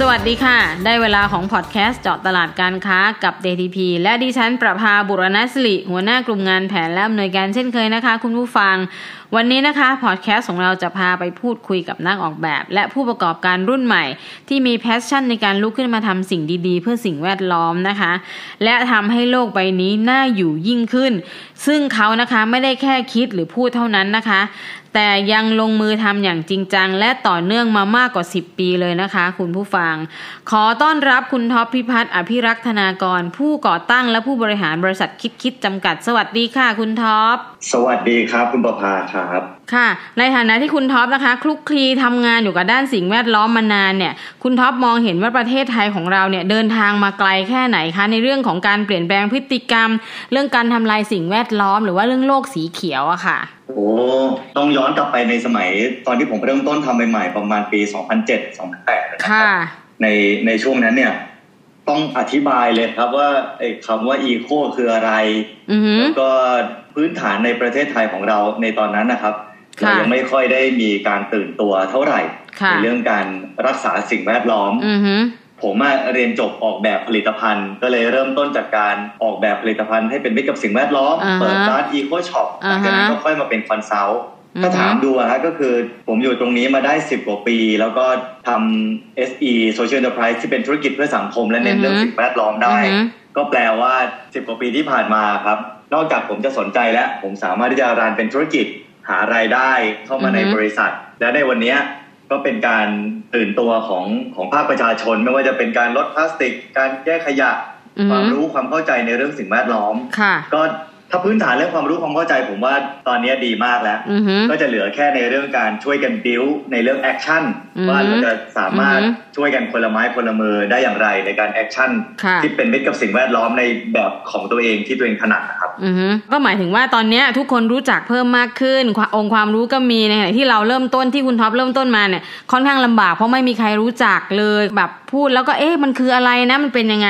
สวัสดีค่ะ ได้เวลาของพอดแคสต์เจาะตลาดการค้ากับ DTP และดิฉันประภาบุรณสิริหัวหน้ากลุ่มงานแผนและอำนวยการเช่นเคยนะคะ คุณผู้ฟัง วันนี้นะคะพอดแคสต์ของเราจะพาไปพูดคุยกับนักออกแบบ และผู้ประกอบการรุ่นใหม่ ที่มี passion ในการลุกขึ้นมาทำสิ่งดีๆ เพื่อสิ่งแวดล้อมนะคะ และทำให้โลกใบนี้น่าอยู่ยิ่งขึ้น ซึ่งเขานะคะไม่ได้แค่คิดหรือพูดเท่านั้นนะคะ แต่ยังลงมือทำอย่างจริงจัง และต่อเนื่องมามากกว่า 10 ปีเลยนะคะ คุณผู้ฟัง ขอต้อนรับคุณท็อปพิพัฒน์อภิรักษ์ธนากร ผู้ก่อตั้งและผู้บริหารบริษัทคิดคิดจำกัด สวัสดีค่ะ คุณท็อป สวัสดีครับ คุณประภาครับค่ะ ในฐานะที่คุณท็อปนะคะ คลุกคลีทำงานอยู่กับด้านสิ่งแวดล้อมมานานเนี่ย คุณท็อปมองเห็นว่าประเทศไทยของเราเนี่ยเดินทางมาไกลแค่ไหนคะ ในเรื่องของการเปลี่ยนแปลงพฤติกรรม เรื่องการทำลายสิ่งแวดล้อม หรือว่าเรื่องโลกสีเขียวอะค่ะ โอ้ต้องย้อนกลับไปในสมัย ตอนที่ผมเริ่มต้นทำใหม่ๆประมาณปี 2007-2008นะครับค่ะในในช่วงนั้นเนี่ย ต้องอธิบายเลยครับว่าไอ้คำว่า eco คืออะไรอือหือแล้วก็พื้นฐานในประเทศไทยของเราในตอนนั้นนะครับค่ะเรายังไม่ค่อยได้มีการตื่นตัวเท่าไหร่ค่ะในเรื่องการรักษาสิ่งแวดล้อมอือหือ ผมอะเรียนจบออกแบบผลิตภัณฑ์ ก็เลยเริ่มต้นจากการออกแบบผลิตภัณฑ์ให้เป็นมิตรกับสิ่งแวดล้อมอ่าฮะเปิดร้าน Eco Shop หอ่าลังฮะจากนั้นก็ค่อยมาเป็น consultอือฮึถ้าถามดูอะฮะก็คือผมอยู่ตรงนี้มาได้ 10 กว่าปี แล้วก็ทำ SE Social Enterprise ที่เป็นธุรกิจเพื่อสังคมและเน้นเรื่องสิ่งแวดล้อมได้อือหือก็แปลว่า 10 กว่าปีที่ผ่านมาครับ นอกจากผมจะสนใจแล้ว ผมสามารถที่จะรันเป็นธุรกิจหารายได้เข้ามาในอือฮึบริษัท และในวันเนี้ยก็เป็นการ ตื่นตัวของของภาคประชาชน ไม่ว่าจะเป็นการลดพลาสติก การแยกขยะอือคหืวามอรู้ความเข้าใจในเรื่องสิ่งแวดล้อมค่ะก็ถ้าพื้นฐานเรื่องความรู้ความเข้าใจผมว่าตอนนี้ดีมากแล้วอือหือก็จะเหลือแค่ในเรื่องการช่วยกันบิวในเรื่อง action อือฮึว่าเราจะสามารถอือฮึช่วยกันคนละไม้คนละมือได้อย่างไรในการ action ค่ะที่เป็นมิตรกับสิ่งแวดล้อมในแบบของตัวเองที่ตัวเองถนัดนะครับอือฮึ ก็หมายถึงว่าตอนเนี้ยทุกคนรู้จักเพิ่มมากขึ้นความองค์ความรู้ก็มีในขณะที่เราเริ่มต้นที่คุณท็อปเริ่มต้นมาเนี่ยค่อนข้างลำบากเพราะไม่มีใครรู้จักเลยแบบพูดแล้วก็เอ๊ะมันคืออะไรนะมันเป็นยังไง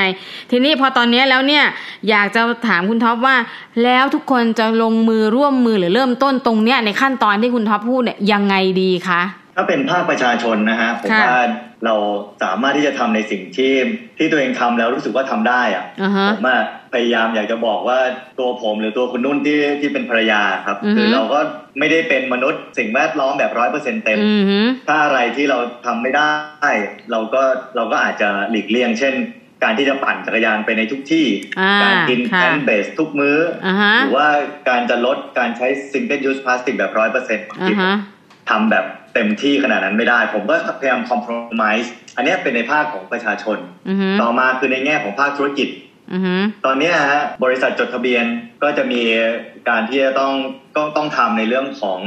ทีนี้พอตอนเนี้ยแล้วเนี่ยอยากจะถามคุณท็อปว่า แล้วทุกคนจะลงมือร่วมมือหรือเริ่มต้นตรงเนี้ยในขั้นตอนที่คุณท็อปพูดเนี่ยยังไงดีคะถ้าเป็นภาคประชาชนนะฮะผมค่ะว่าเราสามารถที่จะทำในสิ่งที่ที่ตัวเองทำแล้วรู้สึกว่าทำได้อะอ่าฮะผมอะ พยายามอยากจะบอกว่าตัวผมหรือตัวคุณนุ่นที่ที่เป็นภรรยาครับอือฮึคือเราก็ไม่ได้เป็นมนุษย์สิ่งแวดล้อมแบบร้อยเปอร์เซ็นเต็มอือฮึถ้าอะไรที่เราทำไม่ได้ เราก็เราก็อาจจะหลีกเลี่ยง เช่น การที่จะปั่นจักรยานไปในทุกที่อ่าการกินค่ะแพนเบสทุกมื้อออ่าฮะหรือว่าการจะลดการใช้ single use plastic แบบร้อยเปอร์เซ็นต์อ่าฮะทำแบบเต็มที่ขนาดนั้นไม่ได้ ผมก็พยายาม compromise อันเนี้ยเป็นในภาคของประชาชนอือฮึต่อมาคือในแง่ของภาคธุรกิจอือฮึ ตอนเนี้ยฮะบริษัทจดทะเบียนก็จะมีการที่จะต้องต้องต้องทำในเรื่องของ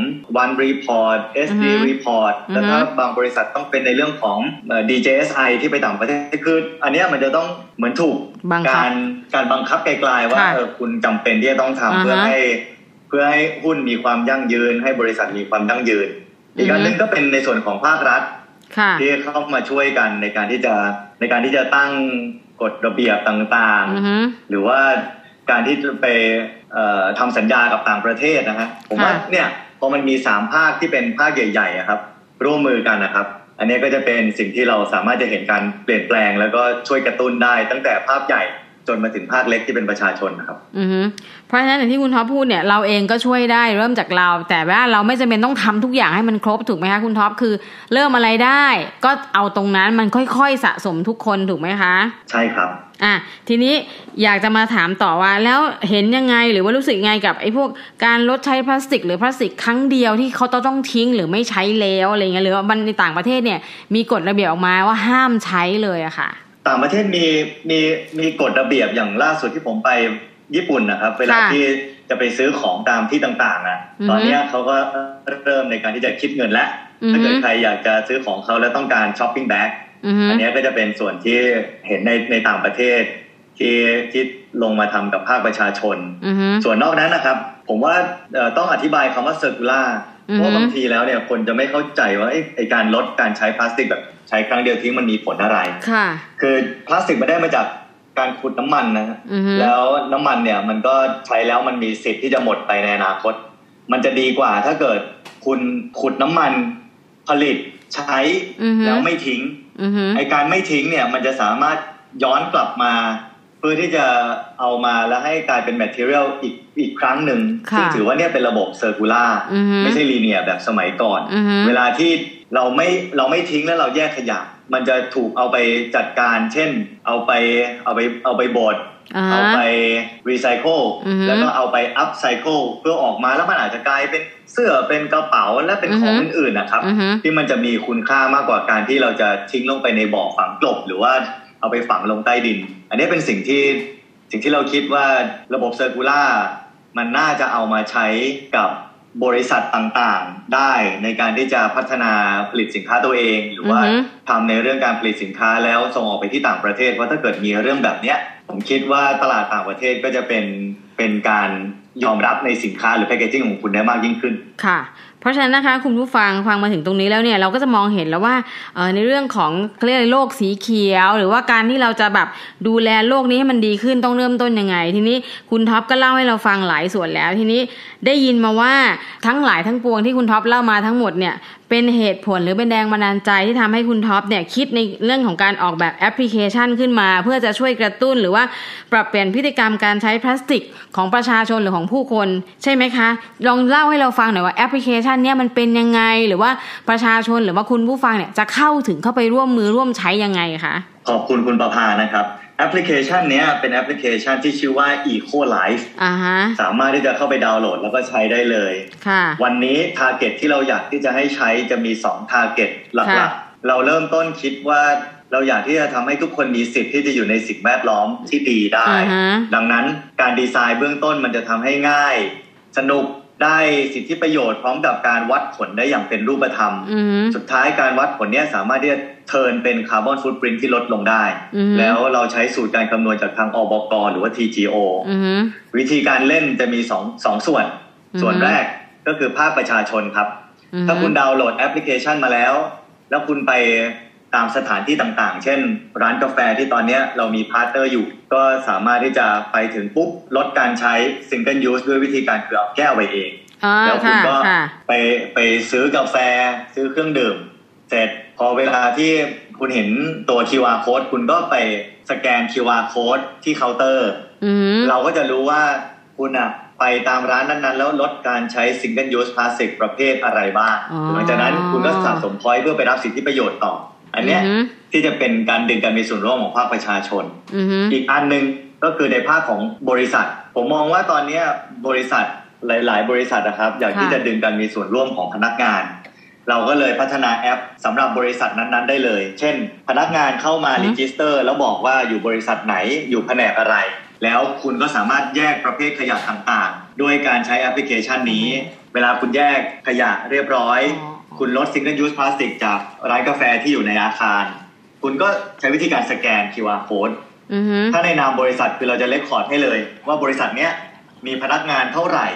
one report SD อือฮึ report อือฮึแล้วถ้าบางบริษัทต้องเป็นในเรื่องของเอ่อ DJSI ที่ไปต่างประเทศคืออันเนี้ยมันจะต้องเหมือนถูกบังคับการการบังคับไกลๆว่าค่ะเออคุณจำเป็นที่จะต้องอ่าทำฮะเพื่อให้ เพื่อให้หุ้นมีความยั่งยืน ให้บริษัทมีความยั่งยืน อีกอันหนึงก็เป็นในส่วนของภาครัฐค่ะที่เข้ามาช่วยกันในการที่จะในการที่จะตั้ง กฎระเบียบต่างอือฮึๆหรือว่าการที่จะไปเอ่อทำสัญญากับต่างประเทศนะฮะผมว่าค่ะเนี่ยพอมันมีสามภาคที่เป็นภาคใหญ่ๆอะครับ ร่วมมือกันนะครับ อันนี้ก็จะเป็นสิ่งที่เราสามารถจะเห็นการเปลี่ยนแปลง แล้วก็ช่วยกระตุ้นได้ตั้งแต่ภาพใหญ่ จนมาถึงภาคเล็กที่เป็นประชาชนนะครับอือฮึเพราะฉะนั้นอย่างที่คุณท็อปพูดเนี่ยเราเองก็ช่วยได้เริ่มจากเรา แต่ว่าเราไม่จำเป็นต้องทำทุกอย่างให้มันครบถูกไหมคะคุณท็อปคือ เริ่มอะไรได้ ก็เอาตรงนั้นมันค่อยๆสะสมทุกคนถูกไหมคะ ใช่ครับอะทีนี้อยากจะมาถามต่อว่า แล้วเห็นยังไงหรือว่ารู้สึกยังไงกับไอ้พวกการลดใช้พลาสติก หรือพลาสติกครั้งเดียวที่เขาต้องทิ้งหรือไม่ใช้แล้วอะไรเงี้ยหรือว่ามันในต่างประเทศเนี่ยมีกฎระเบียบออกมาว่าห้ามใช้เลยอะค่ะ ต่างประเทศมีมีมีกฎระเบียบอย่างล่าสุดที่ผมไปญี่ปุ่นนะครับ เวลาค่ะที่จะไปซื้อของตามที่ต่างๆอะอือฮึตอนเนี้ยเขาก็เริ่มในการที่จะคิดเงินแล้วอือฮึถ้าเกิดใครอยากจะซื้อของเขาแล้วต้องการ shopping bagอือฮึอันเนี้ยก็จะเป็นส่วนที่เห็นในในต่างประเทศ ที่ที่ลงมาทำกับภาคประชาชนอือฮึส่วนนอกนั้นนะครับ ผมว่าเอ่อต้องอธิบายคำว่าเซอร์คูล่าอือฮึ เพราะว่าบางทีแล้วเนี่ยคนจะไม่เข้าใจว่าเอ้ยไอการลดการใช้พลาสติกแบบใช้ครั้งเดียวทิ้งมันมีผลอะไรค่ะ คือพลาสติกมันได้มาจากการขุดน้ำมันนะฮะอือฮึแล้วน้ำมันเนี่ยมันก็ใช้แล้วมันมีสิทธิ์ที่จะหมดไปในอนาคต มันจะดีกว่าถ้าเกิดคุณขุดน้ำมันผลิตใช้อือฮึแล้วไม่ทิ้งอือฮึไอการไม่ทิ้งเนี่ยมันจะสามารถย้อนกลับมา เพื่อที่จะเอามาแล้วให้กลายเป็น material อีก อีกครั้งหนึ่งค่ะซึ่งถือว่าเนี่ยเป็นระบบ circular อือฮึไม่ใช่ linear แบบสมัยก่อนอือฮึเวลาที่เราไม่เราไม่ทิ้งแล้วเราแยกขยะ มันจะถูกเอาไปจัดการ เช่น เอาไปเอาไปเอาไปบดอ่าเอาไปรีไซเคิลอือฮึแล้วก็เอาไป upcycle เพื่อออกมาแล้วมันอาจจะกลายเป็นเสื้อเป็นกระเป๋าและเป็นของอือฮึอื่นๆนะครับอือฮึที่มันจะมีคุณค่ามากกว่าการที่เราจะทิ้งลงไปในบ่อฝังกลบ หรือว่าเอาไปฝังลงใต้ดิน อันนี้เป็นสิ่งที่สิ่งที่เราคิดว่าระบบ circular มันน่าจะเอามาใช้กับบริษัทต่างๆ ได้ในการที่จะพัฒนาผลิตสินค้าตัวเอง หรือว่าอือฮึทำในเรื่องการผลิตสินค้าแล้วส่งออกไปที่ต่างประเทศเพราะถ้าเกิดมีเรื่องแบบเนี้ย ผมคิดว่าตลาดต่างประเทศก็จะเป็นเป็นการยอมรับในสินค้าหรือ packaging ของคุณได้มากยิ่งขึ้น ค่ะเพราะฉะนั้นนะคะคุณผู้ฟังฟังมาถึงตรงนี้แล้วเนี่ยเราก็จะมองเห็นแล้วว่าในเรื่องของเรียกอะไรโลกสีเขียว หรือว่าการที่เราจะแบบดูแลโลกนี้ให้มันดีขึ้นต้องเริ่มต้นยังไง ทีนี้คุณท็อปก็เล่าให้เราฟังหลายส่วนแล้ว ทีนี้ได้ยินมาว่าทั้งหลายทั้งปวงที่คุณท็อปเล่ามาทั้งหมดเนี่ยเป็นเหตุผลหรือเป็นแรงบันดาลใจที่ทำให้คุณท็อปเนี่ยคิดในเรื่องของการออกแบบแอปพลิเคชันขึ้นมา เพื่อจะช่วยกระตุ้นหรือว่าปรับเปลี่ยนพฤติกรรมการใช้พลาสติกของประชาชนหรือของผู้คน ใช่ไหมคะ ลองเล่าให้เราฟังหน่อยว่าแอปพลิเคชันเนี่ยมันเป็นยังไงหรือว่าประชาชนหรือว่าคุณผู้ฟังเนี่ยจะเข้าถึงเข้าไปร่วมมือร่วมใช้ยังไงคะขอบคุณคุณประภานะครับแอปพลิเคชันเนี้ยเป็นแอปพลิเคชันที่ชื่อว่า Eco Life อ่าฮะสามารถที่จะเข้าไปดาวน์โหลดแล้วก็ใช้ได้เลยค่ะวันนี้ t a r g e t ที่เราอยากที่จะให้ใช้จะมี2 t a r g e t หลัค่ะกๆ เราเริ่มต้นคิดว่าเราอยากที่จะทำให้ทุกคนมีสิทธิ์ที่จะอยู่ในสิ่งแวดล้อมที่ดีได้อ่าฮะดังนั้นการดีไซน์เบื้องต้นมันจะทำให้ง่าย สนุก ได้สิทธิประโยชน์พร้อมกับการวัดผลได้อย่างเป็นรูปธรรมอือฮึสุดท้ายการวัดผลเนี้ยสามารถที่จะเทิร์นเป็นคาร์บอนฟุตปรินที่ลดลงได้อือฮึแล้วเราใช้สูตรการคำนวณจากทางอบกหรือว่า TGO อือฮึวิธีการเล่นจะมีสองสองส่วนอือฮึส่วนแรกก็คือภาคประชาชนครับอือฮึถ้าคุณดาวน์โหลดแอปพลิเคชันมาแล้ว แล้วคุณไป ตามสถานที่ต่างๆ เช่น ร้านกาแฟที่ตอนเนี้ยเรามี partner อยู่ ก็สามารถที่จะไปถึงปุ๊บลดการใช้ single use ด้วยวิธีการคือเอาแก้วไปเองอ่าแล้วคุณค่ะก็ค่ะไปไปซื้อกาแฟซื้อเครื่องดื่ม เสร็จพอเวลาที่คุณเห็นตัว QR code คุณก็ไปสแกน QR code ที่เคาน์เตอร์อือฮึเราก็จะรู้ว่าคุณอะไปตามร้านนั้นๆ แล้วลดการใช้ single use plastic ประเภทอะไรบ้างอ๋อหลังจากนั้นคุณก็สะสม point เพื่อไปรับสิทธิประโยชน์ต่อ อันเนี้ยอือฮึที่จะเป็นการดึงการมีส่วนร่วมของภาคประชาชนอือฮึอีกอันหนึ่งก็คือในภาคของบริษัท ผมมองว่าตอนเนี้ยบริษัทหลาย ๆ บริษัทนะครับ อยากที่จะดึงการมีส่วนร่วมของพนักงาน เราก็เลยพัฒนาแอปสำหรับบริษัทนั้น ๆ ได้เลย เช่น พนักงานเข้ามาอือฮึรีจิสเตอร์ แล้วบอกว่าอยู่บริษัทไหนอยู่แผนกอะไร แล้วคุณก็สามารถแยกประเภทขยะต่าง ๆ ด้วยการใช้แอปพลิเคชันนี้ เวลาคุณแยกขยะเรียบร้อยอ๋อ คุณลด single use plastic จากร้านกาแฟที่อยู่ในอาคาร คุณก็ใช้วิธีการสแกน QR code อือฮึถ้าในนามบริษัทคือเราจะ record ให้เลย ว่าบริษัทเนี้ยมีพนักงานเท่าไหร่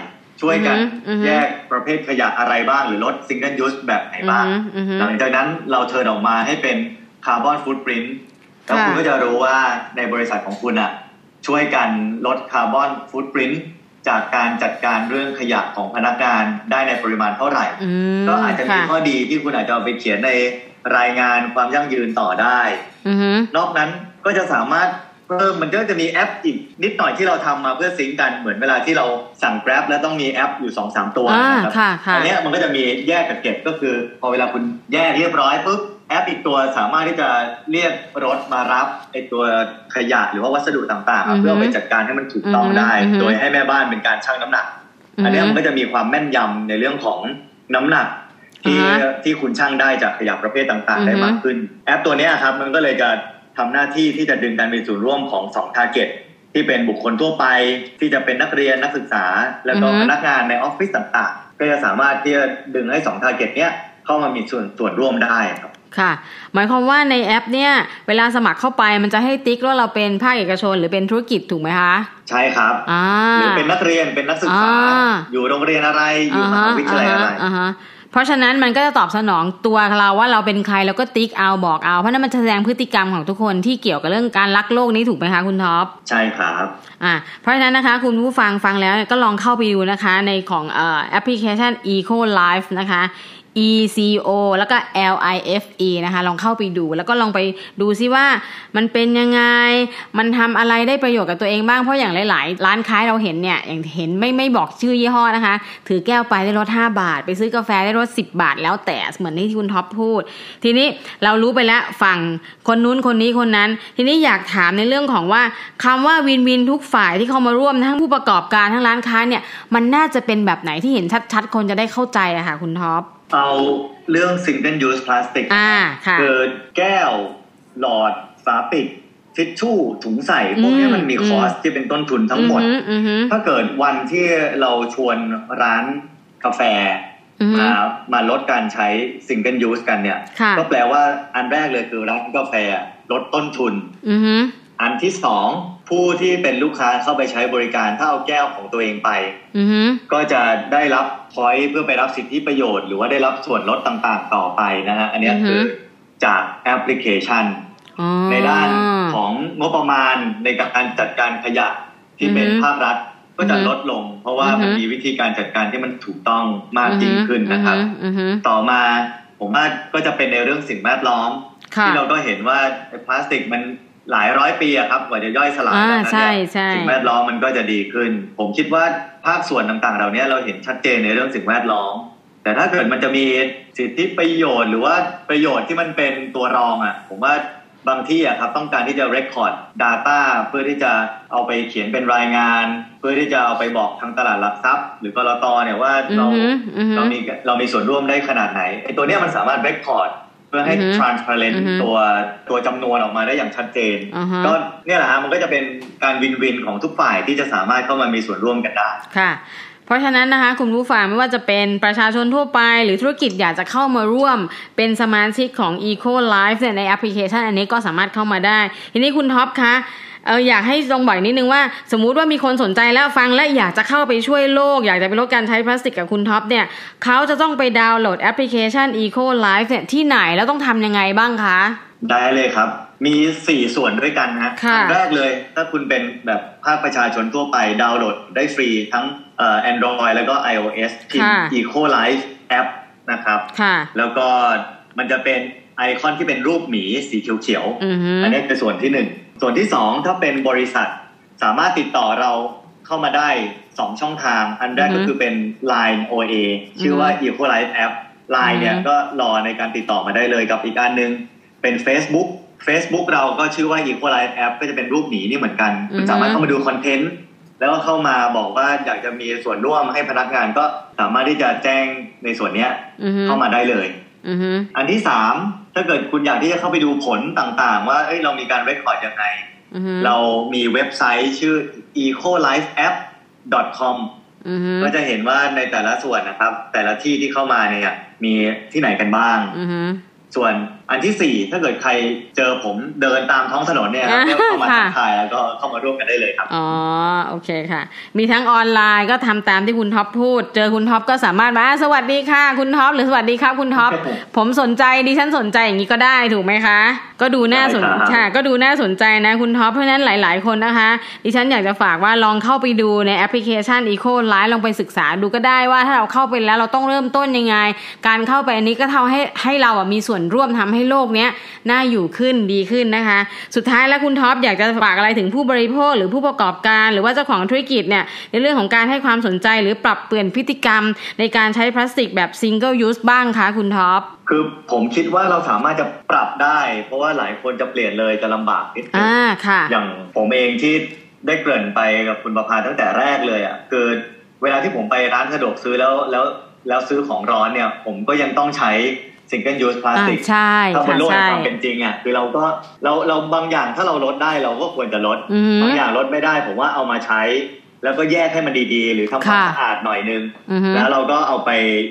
ช่วยกันอือฮึแยกประเภทขยะอะไรบ้าง หรือลด single use แบบไหนบ้างอือฮึหลังจากนั้นเรา turn ออกมาให้เป็นcarbon footprint แล้วค่ะคุณก็จะรู้ว่าในบริษัทของคุณอะช่วยกันลด carbon footprint จากการจัดการเรื่องขยะของพนักงานได้ในปริมาณเท่าไหร่อืมก็อาจจะมีค่ะข้อดีที่คุณอาจจะเอาไปเขียนในรายงานความยั่งยืนต่อได้อือฮึนอกนั้นก็จะสามารถเพิ่มมันก็จะมีแอปอีกนิดหน่อยที่เราทำมาเพื่อ sync กันเหมือนเวลาที่เราสั่ง Grab แล้วต้องมีแอปอยู่สองสามตัวอ่านะครับค่ะค่ะอัเนี้ยมันก็จะมีแยกกับเก็บก็คือ พอเวลาคุณแยกเรียบร้อยปุ๊บ แอปอีกตัวสามารถที่จะเรียกรถมารับไอตัวขยะหรือว่าวัสดุต่างๆอือฮึเพื่อเอาไปจัดการให้มันถูกต้องได้อือฮึโดยให้แม่บ้านเป็นการชั่งน้ำหนัก อันเนี้ยมันก็จะมีความแม่นยำในเรื่องของน้ำหนักที่อ่าฮะที่คุณชั่งได้จากขยะประเภทต่างๆ ได้อือฮึมากขึ้น แอปตัวเนี้ยครับมันก็เลยจะทำหน้าที่ที่จะดึงการมีส่วนร่วมของสอง target ที่เป็นบุคคลทั่วไปที่จะเป็นนักเรียนนักศึกษา แล้วก็อือฮึพนักงานในออฟฟิศต่างๆ ก็จะสามารถที่จะดึงให้สอง target เนี้ย เข้ามามีส่วนส่วนร่วมได้ครับ ค่ะ หมายความว่าในแอปเนี่ย เวลาสมัครเข้าไปมันจะให้ติ๊กว่าเราเป็นภาคเอกชนหรือเป็นธุรกิจถูกไหมคะ ใช่ครับอ่าหรือเป็นนักเรียนเป็นนักศึกษาอ่าอยู่โรงเรียนอะไรอยู่มหาวิทยาลัยอะไรอ่าฮะเพราะฉะนั้นมันก็จะตอบสนองตัวเราว่าเราเป็นใครแล้วก็ติ๊กเอาบอกเอา เพราะนั้นมันแสดงพฤติกรรมของทุกคนที่เกี่ยวกับเรื่องการรักโลกนี้ถูกไหมคะคุณท็อปใช่ครับอ่าเพราะฉะนั้นนะคะคุณผู้ฟังฟังแล้วก็ลองเข้าไปดูนะคะในของเอ่อแอปพลิเคชัน Eco Life นะคะ E C O แล้วก็ L I F E นะคะ ลองเข้าไปดู แล้วก็ลองไปดูซิว่ามันเป็นยังไง มันทำอะไรได้ประโยชน์กับตัวเองบ้าง เพราะอย่างหลาย ๆ ร้านค้าเราเห็นเนี่ย อย่างเห็นไม่ไม่บอกชื่อยี่ห้อนะคะ ถือแก้วไปได้ลด5 บาท ไปซื้อกาแฟได้ลด10 บาท แล้วแต่เหมือนที่คุณท็อปพูด ทีนี้เรารู้ไปแล้วฝั่งคนนู้นคนนี้คนนั้น ทีนี้อยากถามในเรื่องของว่าคำว่าวินวินทุกฝ่ายที่เข้ามาร่วมทั้งผู้ประกอบการทั้งร้านค้าเนี่ย มันน่าจะเป็นแบบไหนที่เห็นชัด ๆ คนจะได้เข้าใจอะค่ะคุณท็อป เอาเรื่อง single use plastic อ่าค่ะคือแก้วหลอดฝาปิดทิชชู่ถุงใส่พวกนี้มันมีอืมคอสที่เป็นต้นทุนทั้งหมดอือหืออือหือถ้าเกิดวันที่เราชวนร้านกาแฟอือหือมามาลดการใช้ single use กันเนี่ยค่ะก็แปลว่าอันแรกเลยคือร้านกาแฟลดต้นทุนอือหืออันที่สอง ผู้ที่เป็นลูกค้าเข้าไปใช้บริการถ้าเอาแก้วของตัวเองไปอือหือก็จะได้รับ point เพื่อไปรับสิทธิประโยชน์ หรือว่าได้รับส่วนลดต่างๆ ต่อไปนะฮะอันเนี้ยอือฮึคือจากแอปพลิเคชันอ๋อในด้านของงบประมาณในการจัดการขยะที่เป็นอือฮึภาครัฐก็จะอือฮึลดลง เพราะว่าอือฮึมันมีวิธีการจัดการที่มันถูกต้องมากยิ่งขึ้นนะครับอือหือต่อมาผมว่าก็จะเป็นในเรื่องสิ่งแวดล้อมค่ะที่เราก็เห็นว่าพลาสติกมัน หลายร้อยปีอะครับกว่าจะย่อยสลายอ่าดังนั้นใช่เนี่ยใช่สิ่งแวดล้อมมันก็จะดีขึ้น ผมคิดว่าภาคส่วนต่างๆเหล่านี้เราเห็นชัดเจนในเรื่องสิ่งแวดล้อม แต่ถ้าเกิดมันจะมีสิทธิประโยชน์ หรือว่าประโยชน์ที่มันเป็นตัวรองอะผมว่าบางที่อะครับต้องการที่จะ record data เพื่อที่จะเอาไปเขียนเป็นรายงาน เพื่อที่จะเอาไปบอกทางตลาดหลักทรัพย์ หรือกรตเนี่ยว่าอือเราหืออือหือเรามีเรามีส่วนร่วมได้ขนาดไหนไอ้ตัวเนี้ยมันสามารถ record เพื่อให้อือฮึ transparent อือฮึตัวตัวจำนวนออกมาได้อย่างชัดเจนอ่าฮะก็เนี่ยแหละฮะมันก็จะเป็นการวินวินของทุกฝ่ายที่จะสามารถเข้ามามีส่วนร่วมกันได้ ค่ะ เพราะฉะนั้นนะคะคุณผู้ฟังไม่ว่าจะเป็นประชาชนทั่วไป หรือธุรกิจอยากจะเข้ามาร่วมเป็นสมาชิกของ Eco Life เนี่ยในแอปพลิเคชัน อันนี้ก็สามารถเข้ามาได้ ทีนี้คุณท็อปคะ เอออยากให้ลองบอกนิดนึงว่า สมมุติว่ามีคนสนใจแล้วฟังและอยากจะเข้าไปช่วยโลก อยากจะไปลดการใช้พลาสติกกับคุณท็อปเนี่ยเขาจะต้องไปดาวน์โหลดแอปพลิเคชัน Eco Life เนี่ยที่ไหนแล้วต้องทำยังไงบ้างคะ ได้เลยครับ มีสี่ส่วนด้วยกันฮะค่ะอันแรกเลยถ้าคุณเป็นแบบภาคประชาชนทั่วไปดาวน์โหลดได้ฟรีทั้งเอ่อ Android แล้วก็ iOS พิมพ์ค่ะ Eco Life App นะครับค่ะแล้วก็มันจะเป็นไอคอนที่เป็นรูปหมีสีเขียวๆอือฮึอันนี้เป็นส่วนที่หนึ่ง ส่วนที่สองถ้าเป็นบริษัทสามารถติดต่อเราเข้ามาได้สองช่องทาง อันแรกอือฮึก็คือเป็น Line OA ชื่อว่า Equalize App Line เนี่ยอือฮึก็รอในการติดต่อมาได้เลยกับอีกอันหนึงเป็น Facebook Facebook เราก็ชื่อว่า Equalize App ก็จะเป็นรูปหมีนี่เหมือนกันคุณสามารถเข้ามาดูคอนเทนต์แล้วก็เข้ามาบอกว่าอยากจะมีส่วนร่วมให้พนักงานก็สามารถที่จะแจ้งในส่วนเนี้ยอือฮึเข้ามาได้เลยอือฮึอันที่สาม ถ้าเกิดคุณอยากที่จะเข้าไปดูผลต่างๆ ว่าเอ้ยเรามีการเรคคอร์ดยังไงอือฮึเรามีเว็บไซต์ชื่อ ecolifeapp.com อือฮึก็จะเห็นว่าในแต่ละส่วนนะครับ แต่ละที่ที่เข้ามาเนี่ย มีที่ไหนกันบ้างอือฮึ ส่วนอันที่สี่ถ้าเกิดใครเจอผมเดินตามท้องถนนเนี่ยอ่าก็เข้ามาค่ะทักทายแล้วก็เข้ามาร่วมกันได้เลยครับอ๋อโอเคค่ะ มีทั้งออนไลน์ก็ทำตามที่คุณท็อปพูด เจอคุณท็อปก็สามารถมาอะสวัสดีค่ะ คุณท็อปหรือสวัสดีครับคุณท็อปครับผมผมสนใจดิฉันสนใจอย่างนี้ก็ได้ถูกไหมคะ ก็ดูน่าสนได้ครับค่ะก็ดูน่าสนใจนะคุณท็อปเพราะฉะนั้นหลาย ๆ คนนะคะ ดิฉันอยากจะฝากว่าลองเข้าไปดูในแอปพลิเคชัน Eco Life ลองไปศึกษาดูก็ได้ว่าถ้าเราเข้าไปแล้วเราต้องเริ่มต้นยังไง การเข้าไปอันนี้ก็ทำให้ให้เราอะมีส่วนร่วมทำให้โลกเนี้ยน่าอยู่ขึ้นดีขึ้นนะคะ สุดท้ายแล้วคุณท็อปอยากจะฝากอะไรถึงผู้บริโภคหรือผู้ประกอบการหรือว่าเจ้าของธุรกิจเนี่ยในเรื่องของการให้ความสนใจหรือปรับเปลี่ยนพฤติกรรม ในการใช้พลาสติกแบบ single use บ้างคะคุณท็อปคือผมคิดว่าเราสามารถจะปรับได้ เพราะว่าหลายคนจะเปลี่ยนเลยจะลำบากนิดนึงอ่าค่ะ อย่างผมเองที่ได้เกริ่นไปกับคุณประภาตั้งแต่แรกเลยอะคือเวลาที่ผมไปร้านสะดวกซื้อแล้วแล้วแล้วซื้อของร้อนเนี่ย ผมก็ยังต้องใช้ single use อ่า plastic ใช่ถ้าบค่ะนโลกแห่ใช่งความเป็นจริงอะคือเราก็เราเราบางอย่างถ้าเราลดได้เราก็ควรจะลดอือหือบางอย่างลดไม่ได้ผมว่าเอามาใช้ แล้วก็แยกให้มันดีๆ หรือทำความค่ะสะอาดหน่อยนึงอือฮึแล้วเราก็เอาไป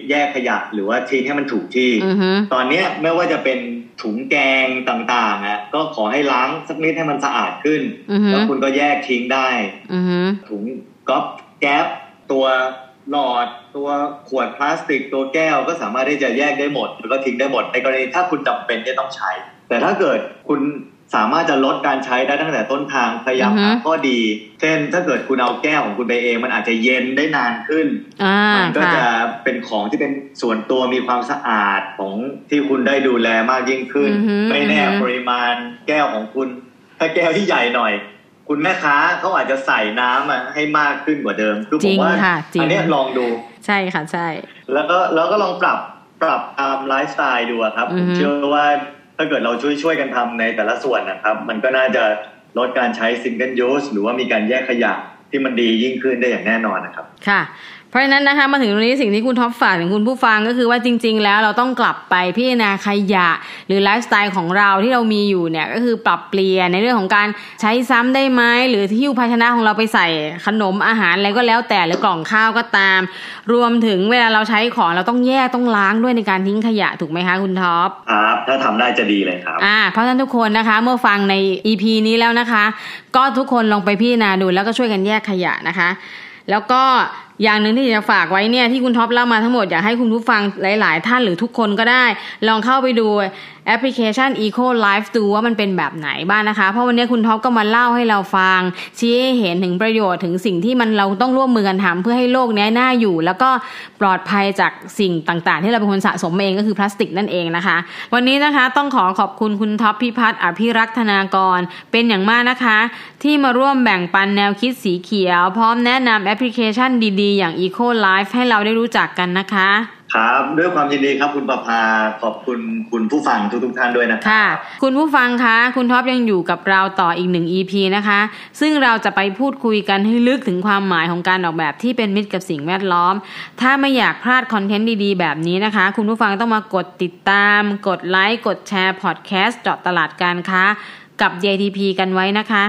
แยกขยะหรือว่าทิ้งให้มันถูกที่อือฮึตอนเนี้ยไม่ว่าจะเป็นถุงแกงต่างๆอะก็ขอให้ล้างสักนิดให้มันสะอาดขึ้นอือฮึแล้วคุณก็แยกทิ้งได้อือฮึถุงก๊อปแก๊ปตัว หลอดตัวขวดพลาสติกตัวแก้วก็สามารถที่จะแยกได้หมด แล้วก็ทิ้งได้หมดในกรณีถ้าคุณจำเป็นที่ต้องใช้ แต่ถ้าเกิดคุณสามารถจะลดการใช้ได้ตั้งแต่ต้นทางพยายามอือฮึหาข้อดี เช่นถ้าเกิดคุณเอาแก้วของคุณไปเอง มันอาจจะเย็นได้นานขึ้นอ่ามันก็ค่ะจะเป็นของที่เป็นส่วนตัวมีความสะอาดของที่คุณได้ดูแลมากยิ่งขึ้นอือฮึไม่แน่อือฮึปริมาณแก้วของคุณ ถ้าแก้วที่ใหญ่หน่อย คุณแม่ค้าเขาอาจจะใส่น้ำอะให้มากขึ้นกว่าเดิมคือจริงผมว่าค่ะจริงอันเนี้ยลองดู ใช่ค่ะใช่ แล้วก็แล้วก็ลองปรับปรับตามไลฟ์สไตล์ดูอะครับอือฮึผมเชื่อว่าถ้าเกิดเราช่วยช่วยกันทำในแต่ละส่วนนะครับ มันก็น่าจะลดการใช้ single use หรือว่ามีการแยกขยะที่มันดียิ่งขึ้นได้อย่างแน่นอนนะครับ ค่ะ เพราะฉะนั้นนะคะมาถึงตรงนี้สิ่งที่คุณท็อปฝากถึงคุณผู้ฟังก็คือว่าจริง ๆ แล้วเราต้องกลับไปพิจารณาขยะ หรือไลฟ์สไตล์ของเราที่เรามีอยู่เนี่ยก็คือปรับเปลี่ยนในเรื่องของการใช้ซ้ำได้ไหมหรือที่ภาชนะของเราไปใส่ขนมอาหารอะไรก็แล้วแต่หรือกล่องข้าวก็ตาม รวมถึงเวลาเราใช้ของเราต้องแยกต้องล้างด้วยในการทิ้งขยะถูกไหมคะคุณท็อปครับถ้าทำได้จะดีเลยครับอ่าเพราะฉะนั้นทุกคนนะคะเมื่อฟังใน EP นี้แล้วนะคะ ก็ทุกคนลองไปพิจารณาดูแล้วก็ช่วยกันแยกขยะนะคะ แล้วก็ อย่างหนึ่งที่จะฝากไว้เนี่ยที่คุณท็อปเล่ามาทั้งหมดอยากให้คุณผู้ฟังหลาย ๆ ท่านหรือทุกคนก็ได้ ลองเข้าไปดูแอปพลิเคชัน Eco Life ดูว่ามันเป็นแบบไหนบ้างนะคะ เพราะวันนี้คุณท็อปก็มาเล่าให้เราฟัง ชี้ให้เห็นถึงประโยชน์ถึงสิ่งที่มันเราต้องร่วมมือกันทำเพื่อให้โลกนี้น่าอยู่ แล้วก็ปลอดภัยจากสิ่งต่าง ๆ ที่เราเป็นคนสะสมเองก็คือพลาสติกนั่นเองนะคะ วันนี้นะคะต้องขอขอบคุณคุณท็อปพิพัฒน์อภิรักษ์ธนากร เป็นอย่างมากนะคะ ที่มาร่วมแบ่งปันแนวคิดสีเขียว พร้อมแนะนำแอปพลิเคชันดีๆ อย่าง Eco Life ให้เราได้รู้จักกันนะคะ ครับด้วยความยินดีครับคุณประภาขอบคุณคุณผู้ฟังทุกๆท่านด้วยนะครับค่ะ คุณผู้ฟังคะ คุณท็อปยังอยู่กับเราต่ออีกหนึ่ง EP นะคะ ซึ่งเราจะไปพูดคุยกันให้ลึกถึงความหมายของการออกแบบที่เป็นมิตรกับสิ่งแวดล้อม ถ้าไม่อยากพลาดคอนเทนต์ดีๆ แบบนี้นะคะ คุณผู้ฟังต้องมากดติดตาม กดไลค์กดแชร์พอดแคสต์เจาะตลาดการค้า กับ DITP กันไว้นะคะ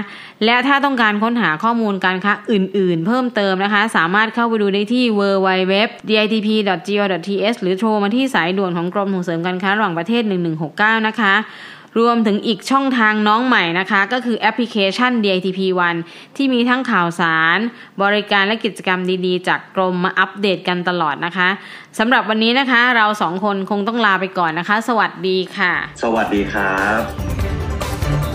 และถ้าต้องการค้นหาข้อมูลการค้าอื่นๆ เพิ่มเติมนะคะ สามารถเข้าไปดูได้ที่ www.ditp.go.th หรือโทรมาที่สายด่วนของกรมส่งเสริมการค้าระหว่างประเทศ 1169 นะคะรวมถึงอีกช่องทางน้องใหม่นะคะ ก็คือแอปพลิเคชัน DITP One ที่มีทั้งข่าวสาร บริการและกิจกรรมดีๆ จากกรมมาอัปเดตกันตลอดนะคะสำหรับวันนี้นะคะ เราสองคนคงต้องลาไปก่อนนะคะ สวัสดีค่ะ สวัสดีครับ